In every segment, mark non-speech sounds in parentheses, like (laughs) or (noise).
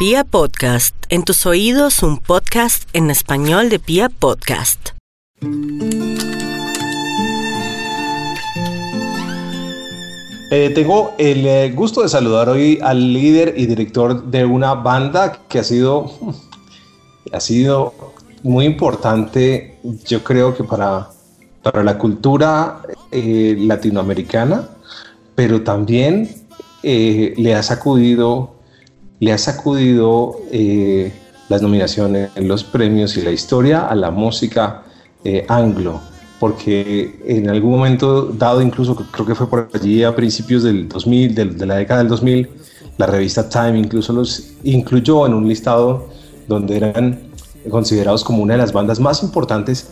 Pia Podcast, en tus oídos un podcast en español de Pia Podcast. Eh, tengo el eh, gusto de saludar hoy al líder y director de una banda que ha sido, (laughs) ha sido muy importante, yo creo que para, para la cultura eh, latinoamericana, pero también le ha sacudido le ha sacudido eh, las nominaciones, los premios y la historia a la música eh, anglo, porque en algún momento dado, incluso creo que fue por allí a principios del 2000, de, la década del 2000, la revista Time incluso los incluyó en un listado donde eran considerados como una de las bandas más importantes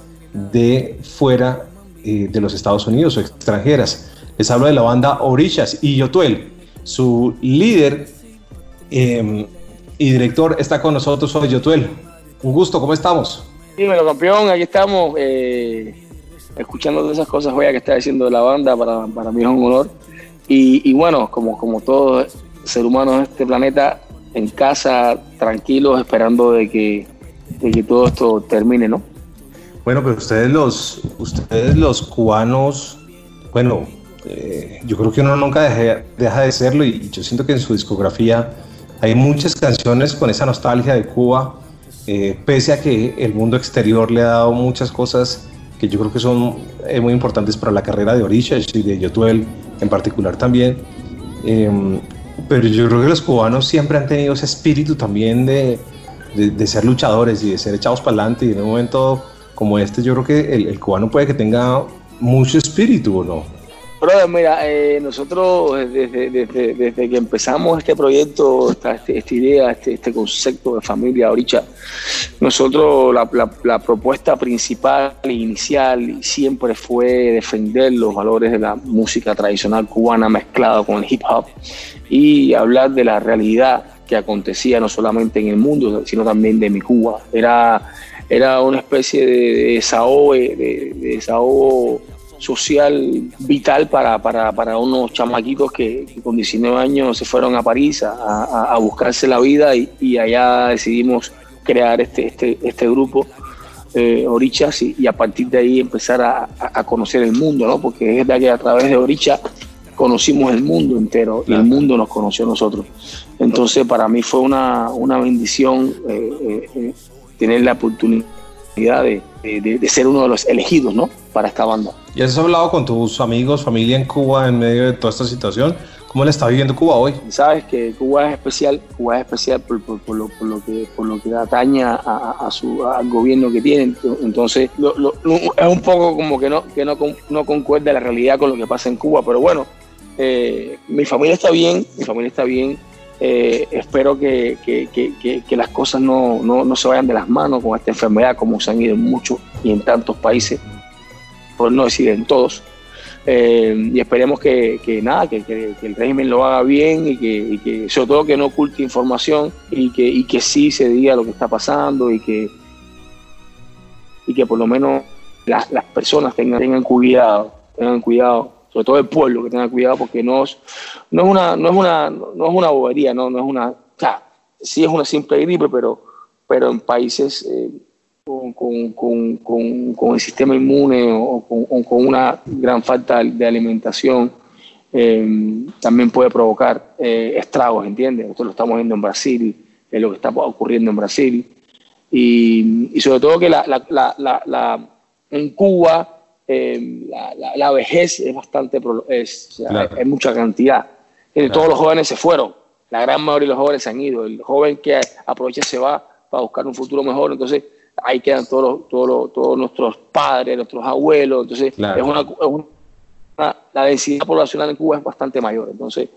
de fuera eh, de los Estados Unidos o extranjeras. Les hablo de la banda Orishas y Yotuel. Su líder Em, y director está con nosotros hoy, Yotuel. Un gusto, ¿cómo estamos? Dímelo, campeón, aquí estamos eh, escuchando todas esas cosas que está diciendo la banda, para, para mí es un honor. Y, bueno, como, como todo ser humano en este planeta, en casa, tranquilos, esperando de que, de que todo esto termine, ¿no? Bueno, pero ustedes los, ustedes los cubanos, bueno, eh, yo creo que uno nunca deja, deja de serlo y yo siento que en su discografía hay muchas canciones con esa nostalgia de Cuba, eh, pese a que el mundo exterior le ha dado muchas cosas que yo creo que son eh, muy importantes para la carrera de Orisha y de Yotuel en particular también. Em, pero yo creo que los cubanos siempre han tenido ese espíritu también de, de, ser luchadores y de ser echados para adelante. Y en un momento como este, yo creo que el, el cubano puede que tenga mucho espíritu, ¿o no? Brother, mira, eh, nosotros desde, desde, que empezamos este proyecto, esta, este, esta idea, este, este, concepto de familia ahorita, nosotros la, propuesta principal e inicial siempre fue defender los valores de la música tradicional cubana mezclado con el hip hop y hablar de la realidad que acontecía no solamente en el mundo, sino también de mi Cuba. Era, era una especie de, desahogo, de, de desahogo social vital para, para, para unos chamaquitos que, con 19 años se fueron a París a, a, buscarse la vida y, allá decidimos crear este, este, este grupo, eh, Orichas, y, a partir de ahí empezar a, a, conocer el mundo, ¿no? porque es verdad que a través de Oricha conocimos el mundo entero y el mundo nos conoció a nosotros. Entonces para mí fue una, una bendición eh, eh tener la oportunidad de, de, ser uno de los elegidos ¿no? para esta banda. ¿Y has hablado con tus amigos, familia en Cuba en medio de toda esta situación? ¿Cómo le está viviendo Cuba hoy? Sabes que Cuba es especial, Cuba es especial por, por, lo, por lo, que, por lo que ataña a, su, al gobierno que tiene. Entonces, es un poco como que no, que no, no concuerda la realidad con lo que pasa en Cuba. Pero bueno, eh, mi familia está bien, mi familia está bien. Eh, espero que, las cosas no, se vayan de las manos con esta enfermedad, como se han ido en muchos y en tantos países, por no decir en todos. Eh, y esperemos que, nada, que, el régimen lo haga bien y que, sobre todo que no oculte información y que, y que sí se diga lo que está pasando y que, y que por lo menos las, personas tengan, tengan cuidado, tengan cuidado todo el pueblo, que tenga cuidado porque no es, no es, una, no es, una, no es una bobería, no, no es una, o sí es una simple gripe, pero, pero en países eh, con, con, con, con, el sistema inmune o con, una gran falta de alimentación, eh, también puede provocar eh, estragos, ¿entiendes? Esto lo estamos viendo en Brasil, es lo que está ocurriendo en Brasil. Y, y sobre todo que la, la, la en Cuba Em, la, vejez es bastante, es, es mucha cantidad. Todos los jóvenes se fueron, la gran mayoría de los jóvenes se han ido. El joven que aprovecha se va para buscar un futuro mejor, entonces ahí quedan todos, todos, todos nuestros padres, nuestros abuelos, entonces es una, la densidad poblacional en Cuba es bastante mayor, entonces,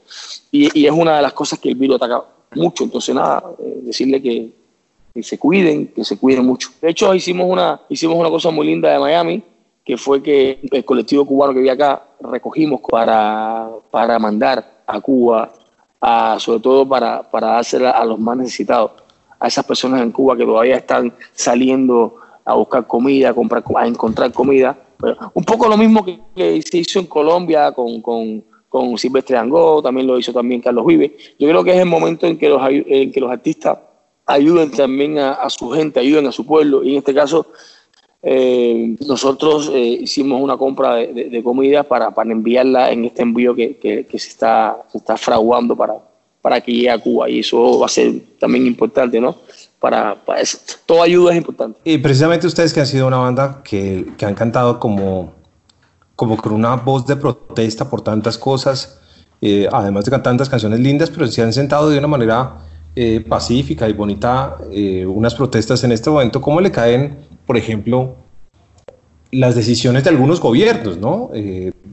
y, es una de las cosas que el virus ataca mucho, entonces nada, eh, decirle que, que, se cuiden, que se cuiden mucho. De hecho, hicimos una, hicimos una cosa muy linda de Miami, que fue que el colectivo cubano que había acá recogimos para, para mandar a Cuba, a, sobre todo para, para dársela a los más necesitados, a esas personas en Cuba que todavía están saliendo a buscar comida, a, comprar, a encontrar comida. un poco lo mismo que, se hizo en Colombia con, con, con Silvestre Angó, también lo hizo también Carlos Vive. Yo creo que es el momento en que los, en que los artistas ayuden también a, su gente, ayuden a su pueblo. Y en este caso, eh, nosotros eh, hicimos una compra de, comida para, para, enviarla en este envío que, que, se, está, se está fraguando para, para que llegue a Cuba. Y eso va a ser también importante, ¿no? Para, para eso. Toda ayuda es importante. Y precisamente ustedes que han sido una banda que, que han cantado como como con una voz de protesta por tantas cosas, eh, además de tantas canciones lindas, pero se han sentado de una manera eh, pacífica y bonita eh, unas protestas en este momento. ¿Cómo le caen, por ejemplo, las decisiones de algunos gobiernos, ¿no?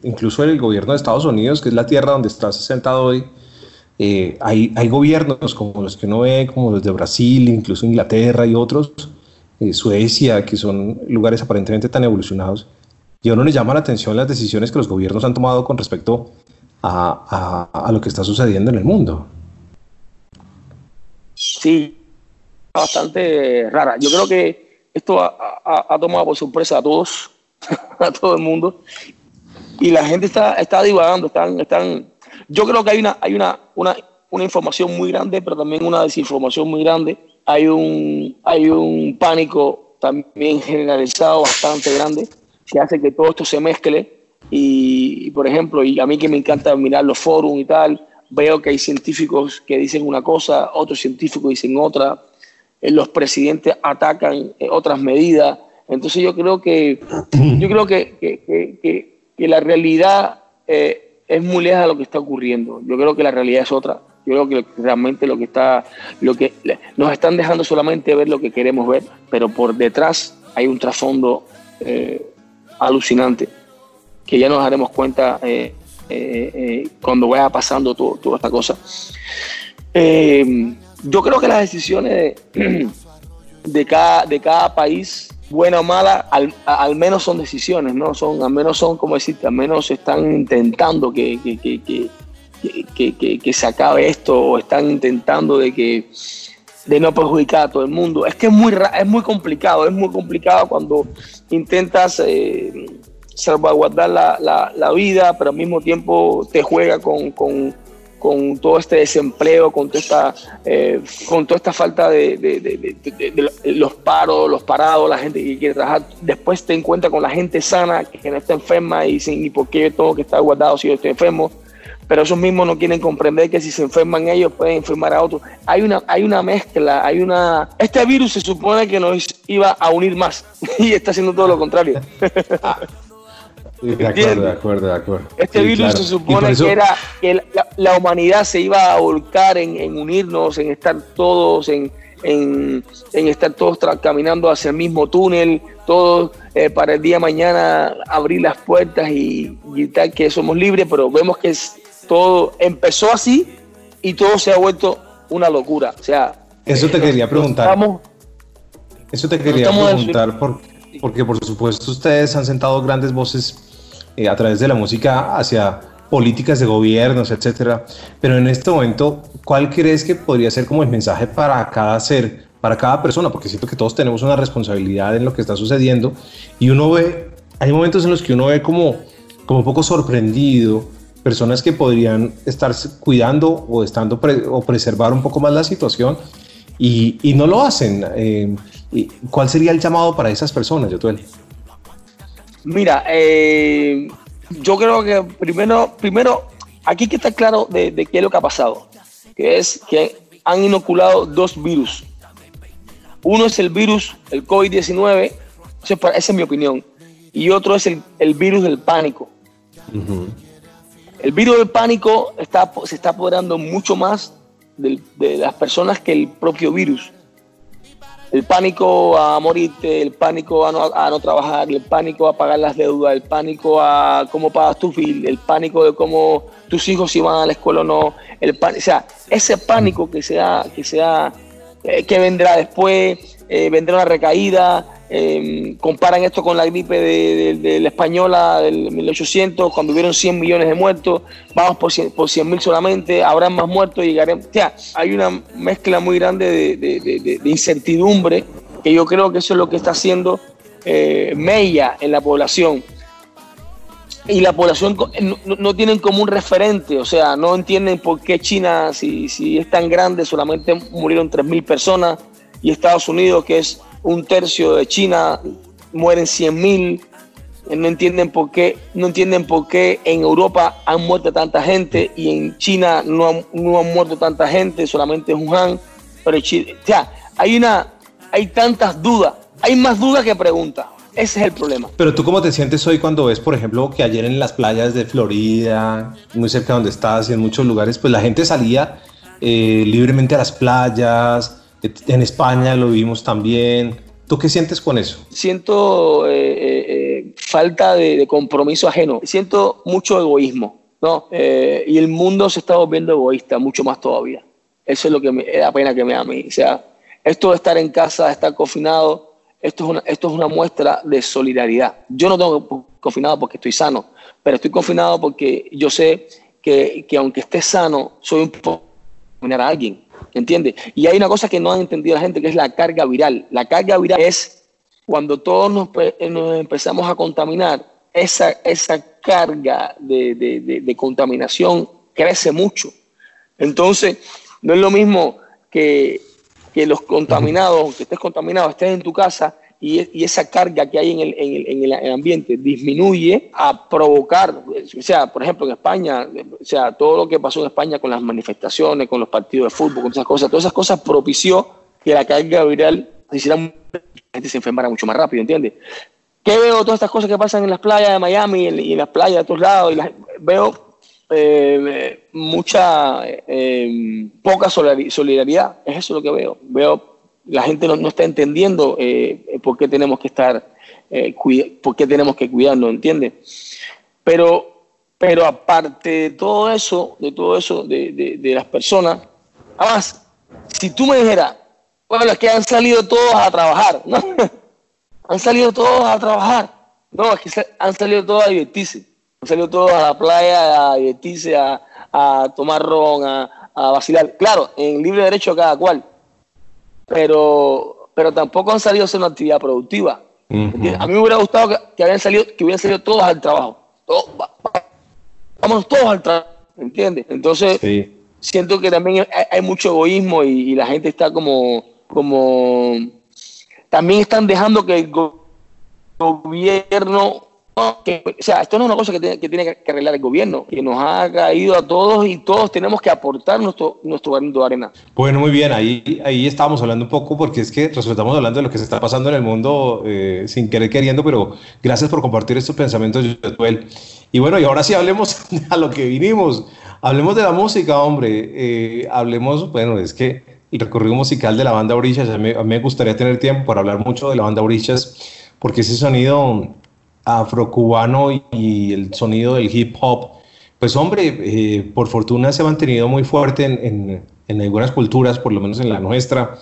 incluso el gobierno de Estados Unidos, que es la tierra donde está sentado hoy, hay, hay, gobiernos como los que uno ve, como los de Brasil, incluso Inglaterra y otros, Suecia, que son lugares aparentemente tan evolucionados, y a uno le llama la atención las decisiones que los gobiernos han tomado con respecto a, a, lo que está sucediendo en el mundo. Sí, bastante rara. Yo creo que esto ha, tomado por sorpresa a todos, (laughs) a todo el mundo, y la gente está, está divagando, están, están. Yo creo que hay una, hay una, una, una información muy grande, pero también una desinformación muy grande. Hay un, hay un pánico también generalizado bastante grande que hace que todo esto se mezcle. Y, por ejemplo, y a mí que me encanta mirar los foros y tal, veo que hay científicos que dicen una cosa, otros científicos dicen otra, eh, los presidentes atacan eh, otras medidas. Entonces yo creo que, yo creo que, que, que, la realidad eh, es muy lejos de lo que está ocurriendo. Yo creo que la realidad es otra. Yo creo que realmente lo que está, lo que nos están dejando solamente ver lo que queremos ver, pero por detrás hay un trasfondo alucinante, que ya nos daremos cuenta eh, eh, cuando vaya pasando toda esta cosa. yo creo que las decisiones (clears throat) de, cada, de cada país, buena o mala, al, menos son decisiones, ¿no? Son, al menos son, como decirte, al menos están intentando que, que, que, se acabe esto o están intentando de que de no perjudicar a todo el mundo. Es que es muy, es muy complicado, es muy complicado cuando intentas eh, salvaguardar la, la, vida, pero al mismo tiempo te juega con, con, con todo este desempleo, con toda esta, eh, con toda esta falta de, de, de, los paros, los parados, la gente que quiere trabajar. Después te encuentras con la gente sana, que no está enferma y dicen, ¿y por qué tengo que estar guardado si yo estoy enfermo? pero esos mismos no quieren comprender que si se enferman ellos pueden enfermar a otros. Hay una, hay una mezcla, hay una... Este virus se supone que nos iba a unir más (laughs) y está haciendo todo lo contrario. (laughs) de acuerdo, de acuerdo, de acuerdo. Este virus se supone que era que la, humanidad se iba a volcar en, unirnos, en estar todos, en, en, estar todos caminando hacia el mismo túnel, todos eh, para el día de mañana abrir las puertas y gritar que somos libres, pero vemos que es, todo empezó así y todo se ha vuelto una locura. O sea, eso te quería preguntar. eso te quería preguntar porque por supuesto ustedes han sentado grandes voces eh, a través de la música hacia políticas de gobiernos, etcétera. Pero en este momento, ¿cuál crees que podría ser como el mensaje para cada ser, para cada persona? Porque siento que todos tenemos una responsabilidad en lo que está sucediendo y uno ve, hay momentos en los que uno ve como, como un poco sorprendido personas que podrían estar cuidando o estando o preservar un poco más la situación y, no lo hacen. Eh, ¿Cuál sería el llamado para esas personas, Yotuel? Mira, eh, yo creo que primero, primero aquí hay que estar claro de, qué es lo que ha pasado, que es que han inoculado dos virus. Uno es el virus, el COVID-19, esa es mi opinión, y otro es el, virus del pánico. El virus del pánico está, se está apoderando mucho más de, las personas que el propio virus. El pánico a morirte, el pánico a no, trabajar, el pánico a pagar las deudas, el pánico a cómo pagas tu bill, el pánico de cómo tus hijos si van a la escuela o no, el o sea, ese pánico que sea, que sea, eh, que vendrá después, eh, vendrá una recaída, Em, comparan esto con la gripe de, la española del 1800, cuando hubieron 100 millones de muertos, vamos por 100 mil solamente, habrán más muertos, llegaremos. O sea, hay una mezcla muy grande de, incertidumbre que yo creo que eso es lo que está haciendo eh, Mella en la población. Y la población no, tienen como un referente, o sea, no entienden por qué China, si, si es tan grande, solamente murieron 3.000 personas, y Estados Unidos, que es un tercio de China, mueren 100.000, no entienden por qué, no entienden por qué en Europa han muerto tanta gente y en China no han, no han muerto tanta gente, solamente en Wuhan, pero China, o sea, hay una, hay tantas dudas, hay más dudas que preguntas. Ese es el problema. Pero tú cómo te sientes hoy cuando ves, por ejemplo, que ayer en las playas de Florida, muy cerca de donde estás y en muchos lugares, pues la gente salía eh, libremente a las playas, en España lo vimos también. ¿Tú qué sientes con eso? Siento eh, eh, falta de, compromiso ajeno, siento mucho egoísmo, ¿no? y el mundo se está volviendo egoísta, mucho más todavía. Eso es lo que me da pena que me da a mí. O sea, esto de estar en casa, de estar confinado, esto es, una, esto es una muestra de solidaridad. Yo no tengo confinado porque estoy sano, pero estoy confinado porque yo sé que, que aunque esté sano, soy un poco a alguien, ¿entiendes? Y hay una cosa que no han entendido la gente, que es la carga viral. La carga viral es cuando todos nos, nos empezamos a contaminar, esa, esa carga de, de, de, contaminación crece mucho. Entonces, no es lo mismo que que los contaminados, aunque estés contaminado, estés en tu casa y, esa carga que hay en el, en, el, en el, ambiente disminuye a provocar, o sea, por ejemplo, en España, o sea, todo lo que pasó en España con las manifestaciones, con los partidos de fútbol, con esas cosas, todas esas cosas propició que la carga viral se hiciera, la gente se enfermara mucho más rápido, ¿entiendes? ¿Qué veo todas estas cosas que pasan en las playas de Miami y en, las playas de otros lados? Y veo eh, mucha, eh, poca solidaridad. Es eso lo que veo. Veo, la gente no, no está entendiendo eh, por qué tenemos que estar, eh, por qué tenemos que cuidarnos, ¿entiendes? Pero, pero aparte de todo eso, de todo eso, de, de, de las personas, además, si tú me dijeras, bueno, es que han salido todos a trabajar, ¿no? (laughs) han salido todos a trabajar. No, es que han salido todos a divertirse. Salió todos a la playa a divertirse, a, a tomar ron, a, a, vacilar. Claro, en libre derecho cada cual. Pero, pero tampoco han salido a hacer una actividad productiva. A mí me hubiera gustado que, que, habían salido, que hubieran salido todos al trabajo. vamos todos al trabajo, ¿entiendes? Entonces, siento que también hay, hay mucho egoísmo y, y, la gente está como, como... También están dejando que el gobierno que, o sea, esto no es una cosa que tiene, que tiene, que arreglar el gobierno, que nos ha caído a todos y todos tenemos que aportar nuestro, nuestro granito de arena. Bueno, muy bien, ahí, ahí estábamos hablando un poco porque es que resultamos hablando de lo que se está pasando en el mundo eh, sin querer queriendo, pero gracias por compartir estos pensamientos, Joel. Y bueno, y ahora sí hablemos (laughs) a lo que vinimos. Hablemos de la música, hombre. Eh, hablemos, bueno, es que el recorrido musical de la banda Orillas, a mí, me gustaría tener tiempo para hablar mucho de la banda Orillas, porque ese sonido afrocubano y el sonido del hip hop, pues hombre, eh, por fortuna se ha mantenido muy fuerte en, algunas culturas, por lo menos en la nuestra.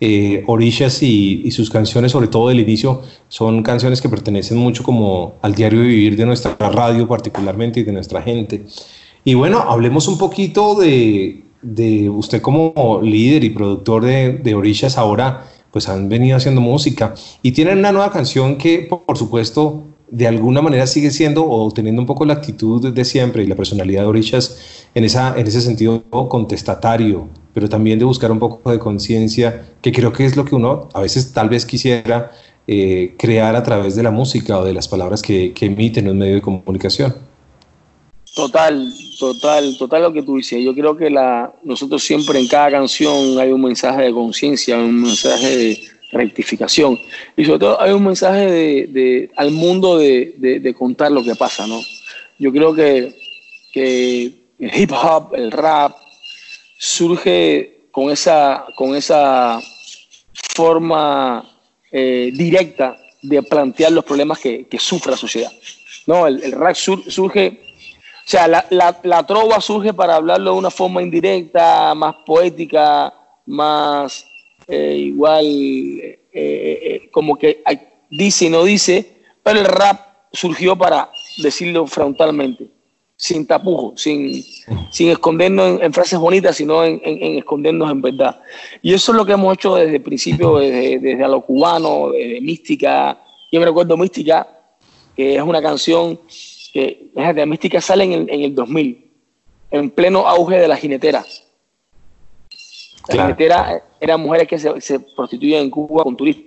Eh, Orishas y, sus canciones, sobre todo del inicio, son canciones que pertenecen mucho como al diario vivir de nuestra radio particularmente y de nuestra gente. Y bueno, hablemos un poquito de, de usted como líder y productor de, de Orishas ahora, pues han venido haciendo música y tienen una nueva canción que por supuesto de alguna manera sigue siendo o teniendo un poco la actitud de siempre y la personalidad de Orichas en, esa, en ese sentido contestatario, pero también de buscar un poco de conciencia, que creo que es lo que uno a veces tal vez quisiera eh, crear a través de la música o de las palabras que, que emiten en un medio de comunicación. Total, total, total lo que tú dices. Yo creo que la, nosotros siempre en cada canción hay un mensaje de conciencia, un mensaje de, rectificación. Y sobre todo hay un mensaje de, al mundo de, contar lo que pasa, ¿no? Yo creo que, el hip hop, el rap, surge con esa, con esa forma eh, directa de plantear los problemas que, sufre la sociedad. No, el, rap surge, o sea, la, la, la trova surge para hablarlo de una forma indirecta, más poética, más eh, igual eh, eh, como que dice y no dice, pero el rap surgió para decirlo frontalmente, sin tapujos, sin, sin escondernos en, frases bonitas, sino en, escondernos en verdad. Y eso es lo que hemos hecho desde el principio, desde, desde a lo cubano, desde Mística. Yo me recuerdo Mística, que es una canción que la mística sale en el, en el 2000, en pleno auge de la jinetera. La jinetera eran mujeres que se, se prostituían en Cuba con turistas.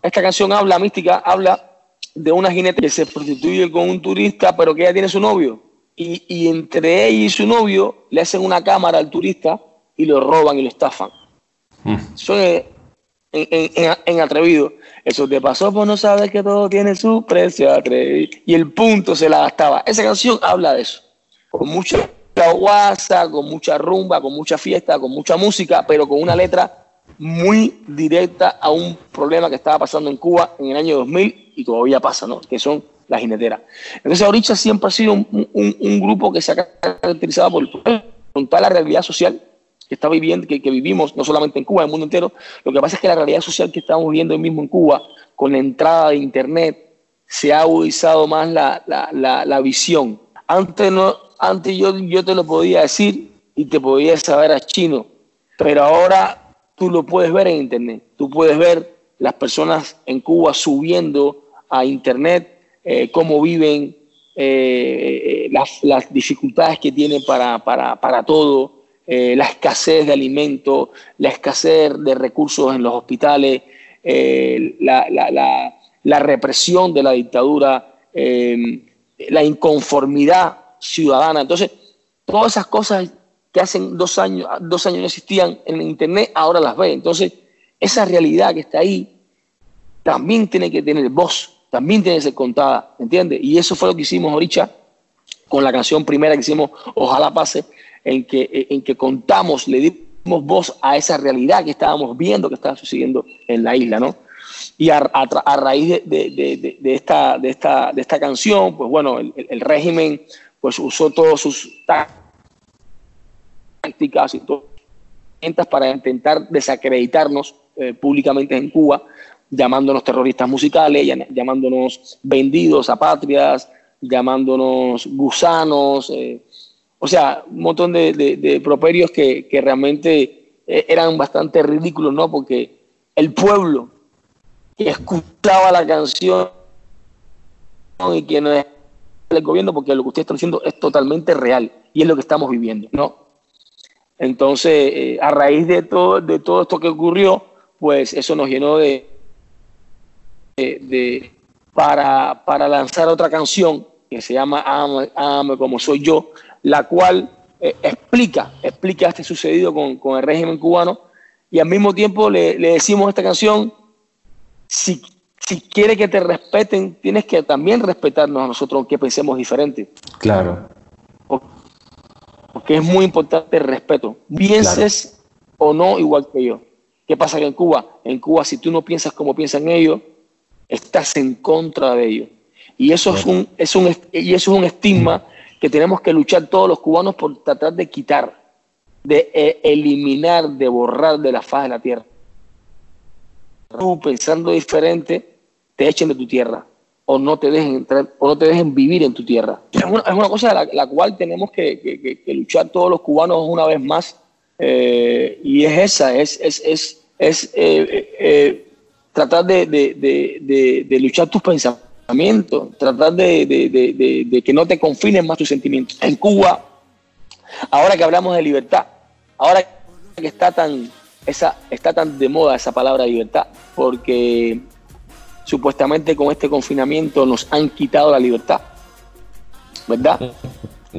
Esta canción habla, mística, habla de una jinete que se prostituye con un turista, pero que ella tiene su novio. Y, y, entre ella y su novio le hacen una cámara al turista y lo roban y lo estafan. Mm. Es en, en, en, atrevido. Eso te pasó por no saber que todo tiene su precio atrevido. Y el punto se la gastaba. Esa canción habla de eso. Con mucha guasa, con mucha rumba, con mucha fiesta, con mucha música, pero con una letra muy directa a un problema que estaba pasando en Cuba en el año 2000 y todavía pasa, ¿no? Que son las jineteras. Entonces, Oricha siempre ha sido un, grupo que se ha caracterizado por, con toda la realidad social que está viviendo, que, vivimos no solamente en Cuba, en el mundo entero. Lo que pasa es que la realidad social que estamos viviendo hoy mismo en Cuba, con la entrada de Internet, se ha agudizado más la, la, la visión. Antes, no, antes yo, yo te lo podía decir y te podía saber a chino, pero ahora tú lo puedes ver en Internet. Tú puedes ver las personas en Cuba subiendo a Internet eh, cómo viven, eh, las, dificultades que tienen para, para, para todo, eh, la escasez de alimentos, la escasez de recursos en los hospitales, la, la, la, represión de la dictadura, la inconformidad ciudadana. Entonces, todas esas cosas que hace dos años, dos años no existían en Internet, ahora las ve. Entonces, esa realidad que está ahí también tiene que tener voz, también tiene que ser contada, ¿entiendes? Y eso fue lo que hicimos ahorita con la canción primera que hicimos, Ojalá pase, en que, en que contamos, le dimos voz a esa realidad que estábamos viendo que estaba sucediendo en la isla, ¿no? Y a, raíz de, de, esta, de, esta, de esta canción, pues bueno, el régimen pues usó todos sus tácticas y todo para intentar desacreditarnos eh, públicamente en Cuba, llamándonos terroristas musicales, llamándonos vendidos a patrias, llamándonos gusanos, eh, o sea, un montón de, de, de properios que, que realmente eh, eran bastante ridículos, ¿no? Porque el pueblo que escuchaba la canción y que es el gobierno, porque lo que ustedes están diciendo es totalmente real y es lo que estamos viviendo, ¿no? Entonces, eh, a raíz de todo, de todo esto que ocurrió, pues eso nos llenó de, de, para, para, lanzar otra canción que se llama Ame, como soy yo, la cual eh, explica, explica este sucedido con, con, el régimen cubano y al mismo tiempo le, le decimos esta canción, si, si quiere que te respeten, tienes que también respetarnos a nosotros, aunque pensemos diferente. Claro porque es muy importante el respeto. Pienses claro. o no igual que yo. ¿Qué pasa que en Cuba? En Cuba, si tú no piensas como piensan ellos, estás en contra de ellos. Y eso, es un, es un, y eso es un estigma que tenemos que luchar todos los cubanos por tratar de quitar, de eh, eliminar, de borrar de la faz de la tierra. Tú pensando diferente, te echen de tu tierra o no te dejen entrar o no te dejen vivir en tu tierra. Es una, es una cosa la, la, cual tenemos que, luchar todos los cubanos una vez más eh, y es esa, es, es, es, es eh, eh, tratar de, de, de, de, luchar tus pensamientos, tratar de, que no te confinen más tus sentimientos. En Cuba, ahora que hablamos de libertad, ahora que está tan, esa, está tan de moda esa palabra libertad, porque supuestamente con este confinamiento nos han quitado la libertad, ¿verdad?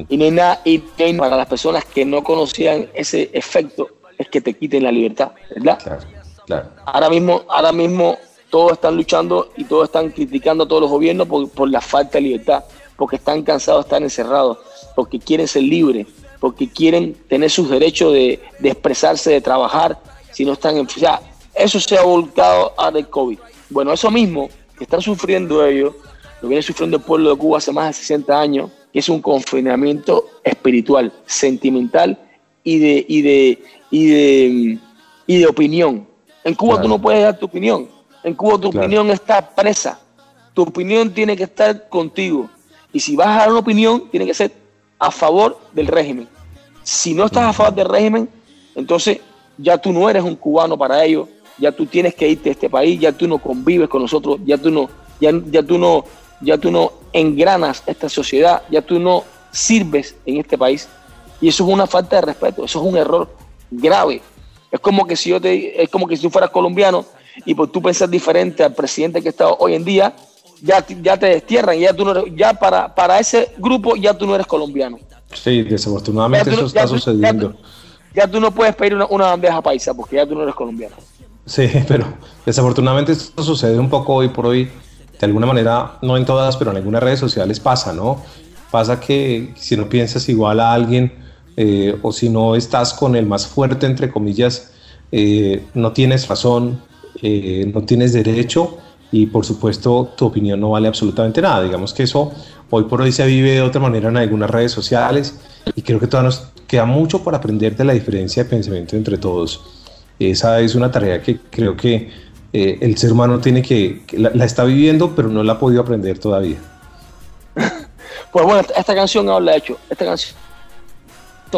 Y, nada, y para las personas que no conocían ese efecto es que te quiten la libertad, ¿verdad? Claro, claro. Ahora mismo, ahora mismo todos están luchando y todos están criticando a todos los gobiernos por, por la falta de libertad, porque están cansados de estar encerrados, porque quieren ser libres, porque quieren tener sus derechos de, de expresarse, de trabajar, si no están en... O sea, eso se ha volcado a del COVID. Bueno, eso mismo que están sufriendo ellos, lo viene sufriendo el pueblo de Cuba hace más de 60 años, que es un confinamiento espiritual, sentimental y de, y de, y de, y de opinión. En Cuba claro. tú no puedes dar tu opinión. En Cuba tu claro. opinión está presa. Tu opinión tiene que estar contigo. Y si vas a dar una opinión, tiene que ser a favor del régimen. Si no estás a favor del régimen, entonces ya tú no eres un cubano para ellos, ya tú tienes que irte a este país, ya tú no convives con nosotros, ya tú no, ya, ya tú no, ya tú no engranas esta sociedad, ya tú no sirves en este país. Y eso es una falta de respeto, eso es un error grave. Es como que si yo te, es como que si tú fueras colombiano y por tú pensar diferente al presidente que está hoy en día, ya, ya te destierran, ya tú no ya para, para ese grupo ya tú no eres colombiano. Sí, desafortunadamente eso está sucediendo. Ya, tú no puedes pedir una, una, bandeja paisa porque ya tú no eres colombiano. Sí, (laughs) pero desafortunadamente esto sucede un poco hoy por hoy. De alguna manera, no en todas, pero en algunas redes sociales pasa, ¿no? Pasa que si no piensas igual a alguien eh, o si no estás con el más fuerte, entre comillas, eh, no tienes razón, eh, no tienes derecho y por supuesto tu opinión no vale absolutamente nada. Digamos que eso hoy por hoy se vive de otra manera en algunas redes sociales y creo que todavía nos queda mucho por aprender de la diferencia de pensamiento entre todos. Esa es una tarea que creo que eh, el ser humano tiene que, la, está viviendo, pero no la ha podido aprender todavía. (laughs) Pues bueno, esta, canción habla, de hecho, esta canción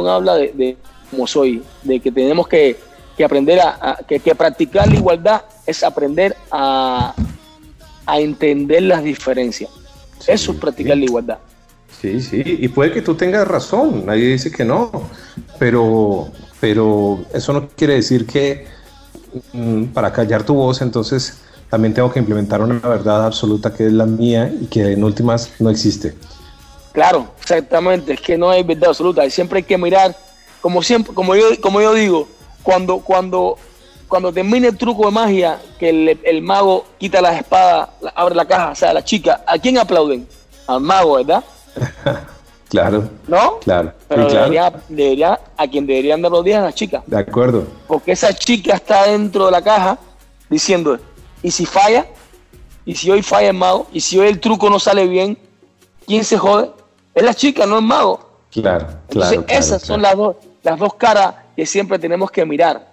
habla de, de cómo soy, de que tenemos que, que aprender a, que, que, practicar la igualdad es aprender a, a entender las diferencias. Eso es practicar la igualdad. Sí, sí, y puede que tú tengas razón, nadie dice que no, pero, pero eso no quiere decir que mm, para callar tu voz, entonces también tengo que implementar una verdad absoluta que es la mía y que en últimas no existe. Claro, exactamente, es que no hay verdad absoluta, y siempre hay que mirar, como siempre, como yo, como yo digo, cuando, cuando cuando termine el truco de magia, que el, mago quita las espadas, abre la caja, o sea, la chica, ¿a quién aplauden? Al mago, ¿verdad? (laughs) claro. ¿No? Claro. Pero Debería, a quien deberían dar los días a la chica. De acuerdo. Porque esa chica está dentro de la caja diciendo, ¿y si falla? ¿Y si hoy falla el mago? ¿Y si hoy el truco no sale bien? ¿Quién se jode? Es la chica, no el mago. Claro, claro. esas son las dos, las dos caras que siempre tenemos que mirar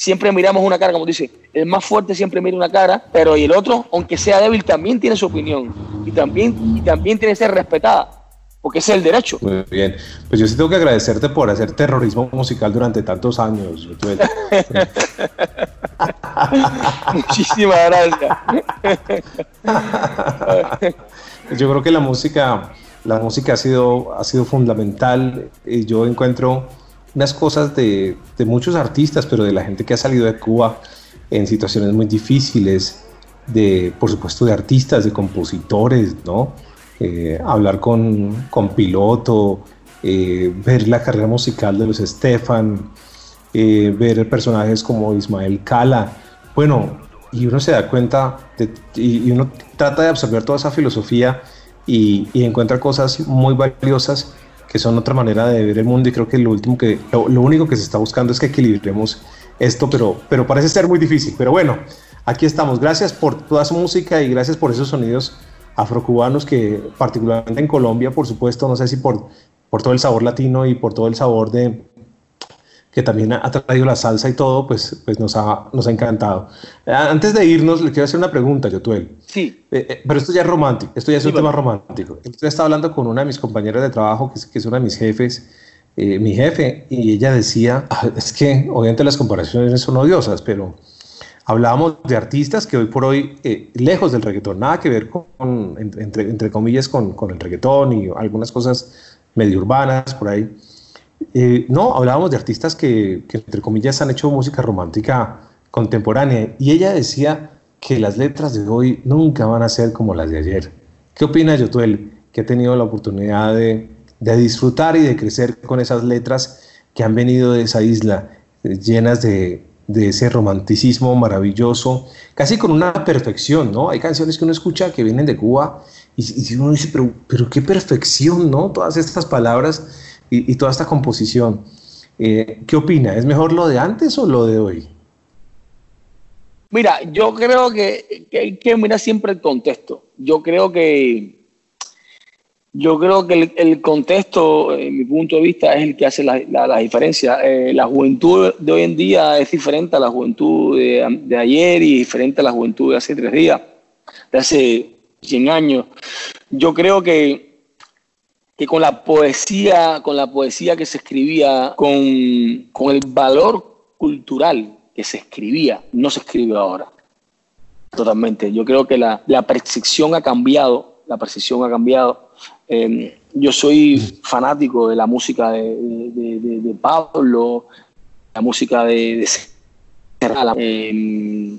siempre miramos una cara, como dice, el más fuerte siempre mira una cara, pero y el otro, aunque sea débil, también tiene su opinión y también, y también tiene que ser respetada, porque es el derecho. Muy bien, pues yo sí tengo que agradecerte por hacer terrorismo musical durante tantos años. (laughs) Muchísimas gracias. yo creo que la música, la música ha sido, ha sido fundamental yo encuentro unas cosas de, de, muchos artistas, pero de la gente que ha salido de Cuba en situaciones muy difíciles, de, por supuesto, de artistas, de compositores, ¿no? Eh, hablar con, con Piloto, eh, ver la carrera musical de los Estefan, eh, ver personajes como Ismael Cala, bueno, y uno se da cuenta de, y, uno trata de absorber toda esa filosofía y, y encuentra cosas muy valiosas que son otra manera de ver el mundo y creo que lo último que lo, único que se está buscando es que equilibremos esto, pero, pero parece ser muy difícil. Pero bueno, aquí estamos. Gracias por toda su música y gracias por esos sonidos afrocubanos que particularmente en Colombia, por supuesto, no sé si por, por todo el sabor latino y por todo el sabor de, que también ha traído la salsa y todo, pues, pues nos, ha, nos ha encantado. Eh, antes de irnos, le quiero hacer una pregunta, Yotuel. Sí. Eh, eh, pero esto ya es romántico, esto ya es un tema romántico. Yo estaba hablando con una de mis compañeras de trabajo, que es, que es una de mis jefes, mi jefe, y ella decía, ah, es que obviamente las comparaciones son odiosas, pero hablábamos de artistas que hoy por hoy, lejos del reggaetón, nada que ver con, entre, entre comillas, con, con el reggaetón y algunas cosas medio urbanas por ahí eh, no, hablábamos de artistas que, entre comillas, han hecho música romántica contemporánea y ella decía que las letras de hoy nunca van a ser como las de ayer. ¿Qué opina Yotuel, que ha tenido la oportunidad de, disfrutar y de crecer con esas letras que han venido de esa isla, eh, llenas de, ese romanticismo maravilloso, casi con una perfección, ¿no? Hay canciones que uno escucha que vienen de Cuba y, uno dice, pero, pero qué perfección, ¿no? Todas estas palabras y, toda esta composición. Eh, ¿Qué opina? ¿Es mejor lo de antes o lo de hoy? Mira, yo creo que, hay que mirar siempre el contexto. Yo creo que yo creo que el, contexto, en mi punto de vista, es el que hace la, diferencia. Eh, la juventud de hoy en día es diferente a la juventud de, de, ayer y diferente a la juventud de hace tres días, de hace 100 años. Yo creo que que con la poesía, con la poesía que se escribía, con, el valor cultural que se escribía, no se escribe ahora. Totalmente. Yo creo que la, percepción ha cambiado, la percepción ha cambiado. Em, yo soy fanático de la música de, Pablo, la música de, Serrala. Em,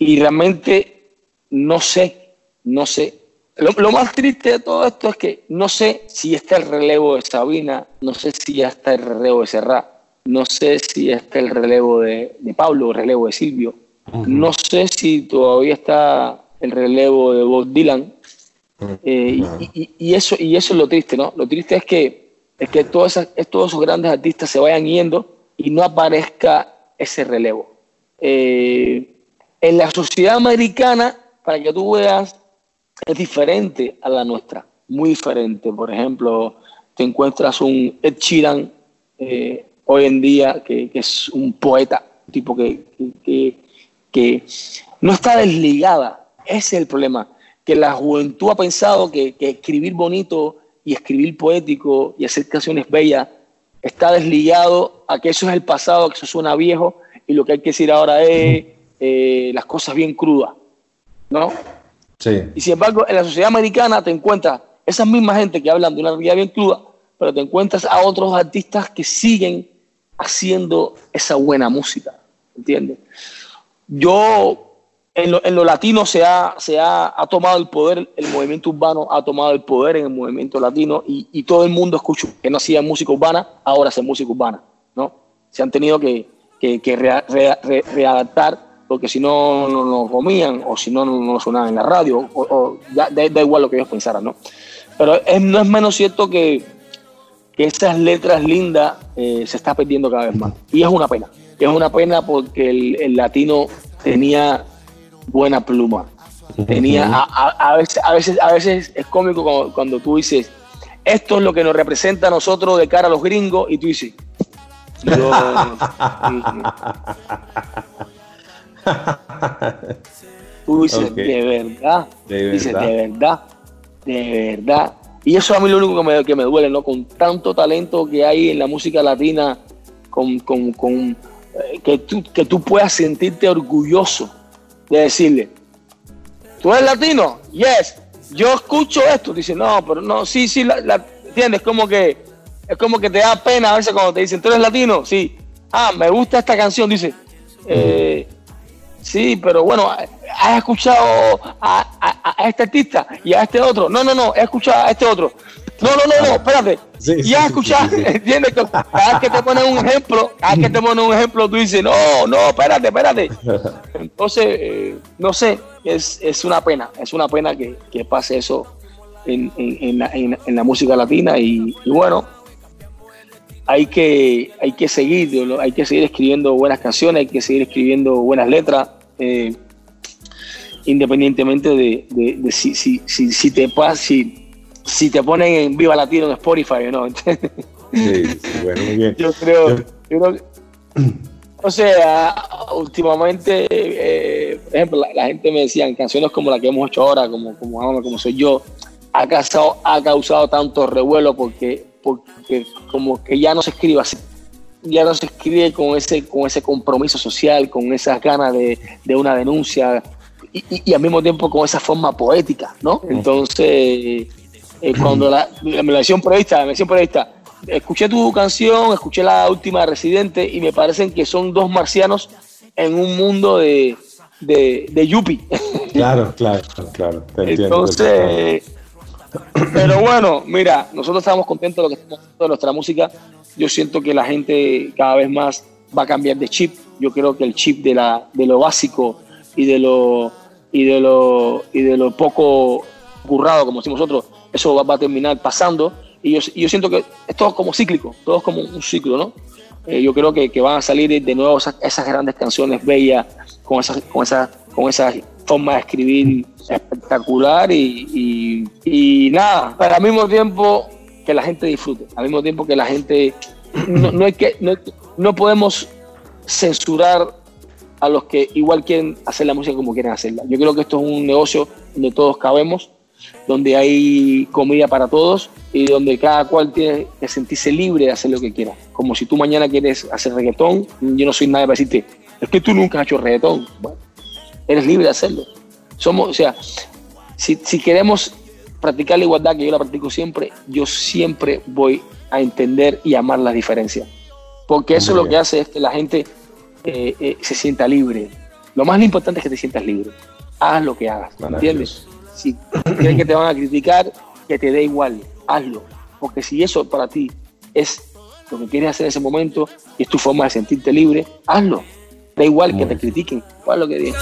y realmente no sé, no sé. Lo, más triste de todo esto es que no sé si está el relevo de Sabina, no sé si ya está el relevo de Serra, no sé si está el relevo de, Pablo, el relevo de Silvio, no sé si todavía está el relevo de Bob Dylan. Eh, y, eso, y eso es lo triste, ¿no? Lo triste es que, es que todos, esos, grandes artistas se vayan yendo y no aparezca ese relevo. Eh, en la sociedad americana, para que tú veas, es diferente a la nuestra, muy diferente. Por ejemplo, te encuentras un Ed Sheeran eh, hoy en día que, es un poeta, tipo que, que, que no está desligada ese es el problema, que la juventud ha pensado que, escribir bonito y escribir poético y hacer canciones bellas está desligado a que eso es el pasado, que eso suena viejo y lo que hay que decir ahora es eh, las cosas bien crudas, ¿no? Sí. Y sin embargo, en la sociedad americana te encuentras esas mismas gente que hablan de una realidad bien cruda, pero te encuentras a otros artistas que siguen haciendo esa buena música, ¿entiendes? Yo en lo, latino se, ha, se ha, tomado el poder, el movimiento urbano ha tomado el poder en el movimiento latino y, todo el mundo escucha que no hacía música urbana, ahora hace música urbana, ¿no? Se han tenido que, readaptar porque si no, no lo comían o si no, no lo sonaban en la radio, o, da, igual lo que ellos pensaran, ¿no? Pero no es menos cierto que, que esas letras lindas eh, se está perdiendo cada vez más. Y es una pena. Es una pena porque el latino tenía buena pluma. Tenía, a, veces, a, veces, a veces es cómico cuando, tú dices, esto es lo que nos representa a nosotros de cara a los gringos, y tú dices, (laughs) tú dices, de verdad, de dices, de verdad, de verdad. Y eso a mí lo único que me, que me duele, ¿no? Con tanto talento que hay en la música latina, con, con, con eh, que, tú, que tú puedas sentirte orgulloso de decirle, ¿tú eres latino? Yes. Yo escucho esto. Dice, no, pero no, sí, sí, la, ¿entiendes? Como que, es como que te da pena a veces cuando te dicen, ¿tú eres latino? Sí. Ah, me gusta esta canción. Dice, eh, sí, pero bueno, ¿has escuchado a, a, este artista y a este otro? No, no, no, he escuchado a este otro. No, no, no, no, espérate. y has escuchado, ¿entiendes? Cada vez que te ponen un ejemplo, cada vez que te ponen un ejemplo, tú dices, no, no, espérate, espérate. (laughs) Entonces, eh, no sé, es, es, una pena, es una pena que, que pase eso en, en, la, en, la, música latina y, bueno, hay que, hay que seguir, hay que seguir escribiendo buenas canciones, hay que seguir escribiendo buenas letras. Eh, independientemente de, de, si, si, si, si, te pasa, si si te ponen en Viva Latino en Spotify no. (laughs) sí, bueno, muy bien. Yo creo, yo, creo (clears throat) o sea, últimamente, eh, por ejemplo, la, gente me decía en canciones como la que hemos hecho ahora, como, como, como soy yo, ha causado, ha causado tanto revuelo porque, porque como que ya no se escribe así ya no se escribe con ese, con ese compromiso social, con esas ganas de, de una denuncia y, y, al mismo tiempo con esa forma poética, ¿no? Entonces, eh, cuando la, me decía un periodista, me decía un periodista, escuché tu canción, escuché la última Residente y me parecen que son dos marcianos en un mundo de, de, de Yuppie. (laughs) Claro, claro, claro. Entonces, pero bueno, mira, nosotros estamos contentos de lo que estamos haciendo de nuestra música. Yo siento que la gente cada vez más va a cambiar de chip. Yo creo que el chip de, la, de lo básico y de lo, y de lo, y de lo poco currado, como decimos nosotros, eso va, a terminar pasando. Y yo, yo, siento que es todo como cíclico, todo es como un ciclo, ¿no? Eh, yo creo que, que, van a salir de nuevo esas, esas grandes canciones bellas, con esa, con, esa, con esa forma de escribir espectacular y, y, nada, pero al mismo tiempo que la gente disfrute, al mismo tiempo que la gente, no, no, hay que, no, no podemos censurar a los que igual quieren hacer la música como quieren hacerla. Yo creo que esto es un negocio donde todos cabemos donde hay comida para todos y donde cada cual tiene que sentirse libre de hacer lo que quiera. Como si tú mañana quieres hacer reggaetón, yo no soy nadie para decirte, es que tú nunca has hecho reggaetón. Bueno, eres libre de hacerlo. Somos, o sea, si, si queremos practicar la igualdad que yo la practico siempre, yo siempre voy a entender y amar las diferencias. Porque eso lo que hace es que la gente eh, eh, se sienta libre. Lo más importante es que te sientas libre. Haz lo que hagas, ¿entiendes? Si crees que te van a criticar, que te dé igual, hazlo. Porque si eso para ti es lo que quieres hacer en ese momento y es tu forma de sentirte libre, hazlo. Da igual que te critiquen, haz lo que digan.